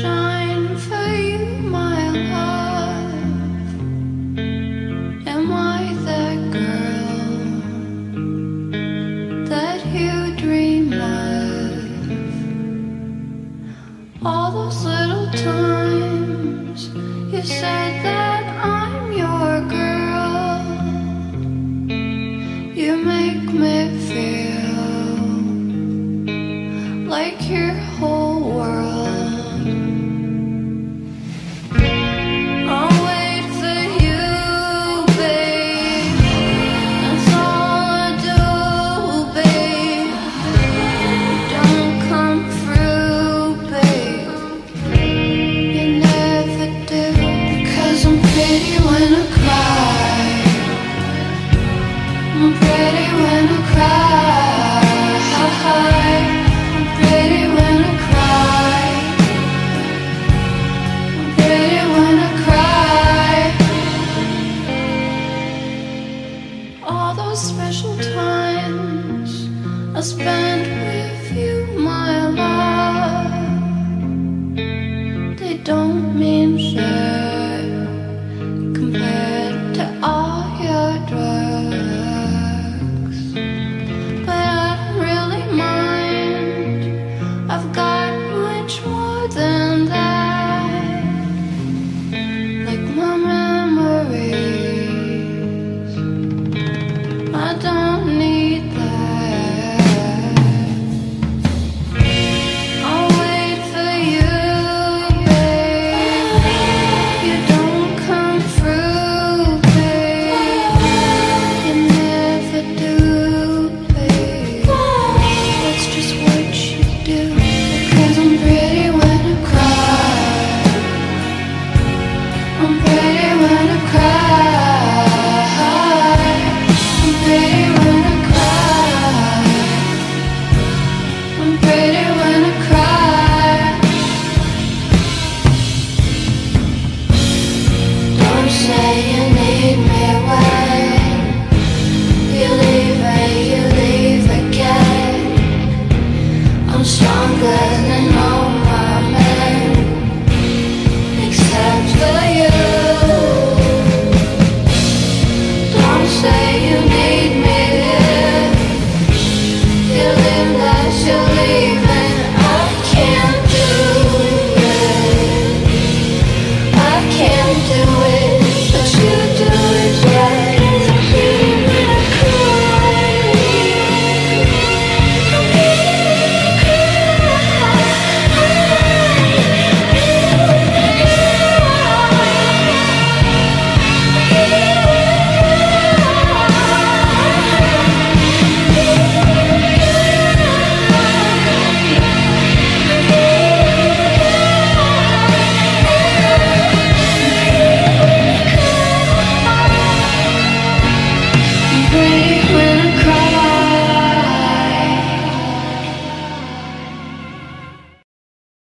shine for you, my love. Am I that girl that you dream of? All those little times you said that I'm your girl, you make me feel like you. special times. I spend